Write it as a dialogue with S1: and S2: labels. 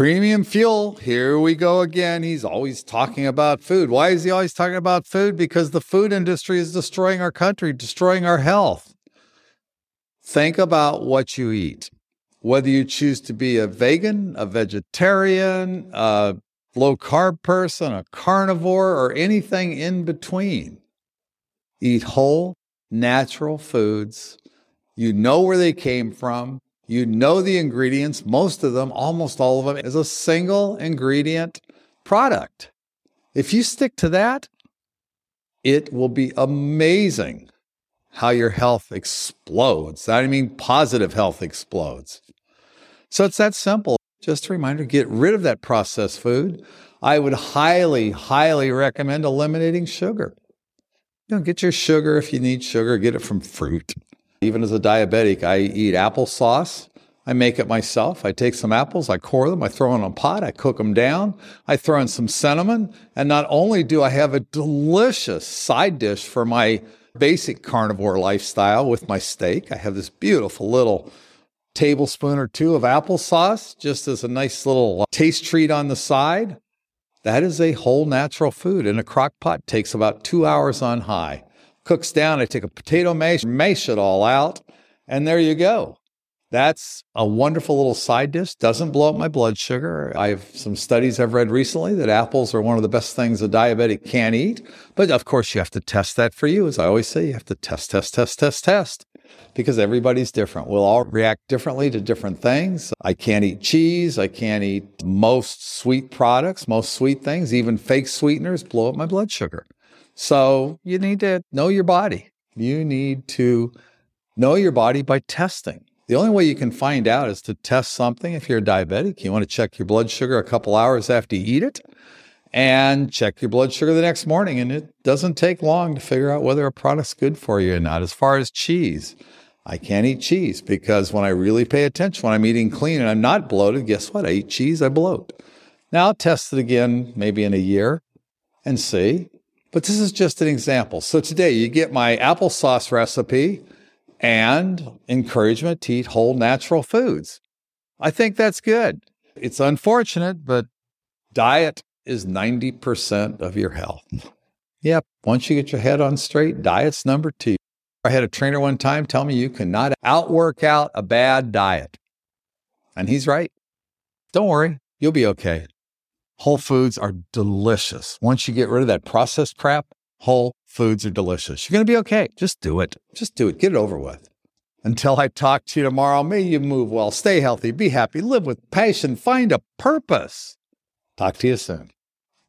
S1: Premium fuel, here we go again. He's always talking about food. Why is he always talking about food? Because the food industry is destroying our country, destroying our health. Think about what you eat. Whether you choose to be a vegan, a vegetarian, a low carb person, a carnivore, or anything in between, eat whole, natural foods. You know where they came from. You know the ingredients, most of them, almost all of them, is a single ingredient product. If you stick to that, it will be amazing how your health explodes. I mean, positive health explodes. So it's that simple. Just a reminder get rid of that processed food. I would highly, highly recommend eliminating sugar. You know, get your sugar if you need sugar, get it from fruit. Even as a diabetic, I eat applesauce. I make it myself. I take some apples, I core them, I throw them in a pot, I cook them down, I throw in some cinnamon, and not only do I have a delicious side dish for my basic carnivore lifestyle with my steak, I have this beautiful little tablespoon or two of applesauce just as a nice little taste treat on the side. That is a whole natural food in a crock pot. Takes about two hours on high cooks down. I take a potato mash, mash it all out, and there you go. That's a wonderful little side dish. Doesn't blow up my blood sugar. I have some studies I've read recently that apples are one of the best things a diabetic can eat. But of course, you have to test that for you. As I always say, you have to test, test, test, test, test because everybody's different. We'll all react differently to different things. I can't eat cheese. I can't eat most sweet products, most sweet things, even fake sweeteners blow up my blood sugar. So you need to know your body. You need to know your body by testing. The only way you can find out is to test something. If you're diabetic, you want to check your blood sugar a couple hours after you eat it and check your blood sugar the next morning. And it doesn't take long to figure out whether a product's good for you or not. As far as cheese, I can't eat cheese because when I really pay attention, when I'm eating clean and I'm not bloated, guess what? I eat cheese, I bloat. Now I'll test it again maybe in a year and see. But this is just an example. So today you get my applesauce recipe and encouragement to eat whole natural foods. I think that's good. It's unfortunate, but diet is 90% of your health. Yep. Once you get your head on straight, diet's number two. I had a trainer one time tell me you cannot outwork out a bad diet. And he's right. Don't worry, you'll be okay. Whole foods are delicious. Once you get rid of that processed crap, whole foods are delicious. You're going to be okay. Just do it. Just do it. Get it over with. Until I talk to you tomorrow, may you move well, stay healthy, be happy, live with passion, find a purpose. Talk to you soon.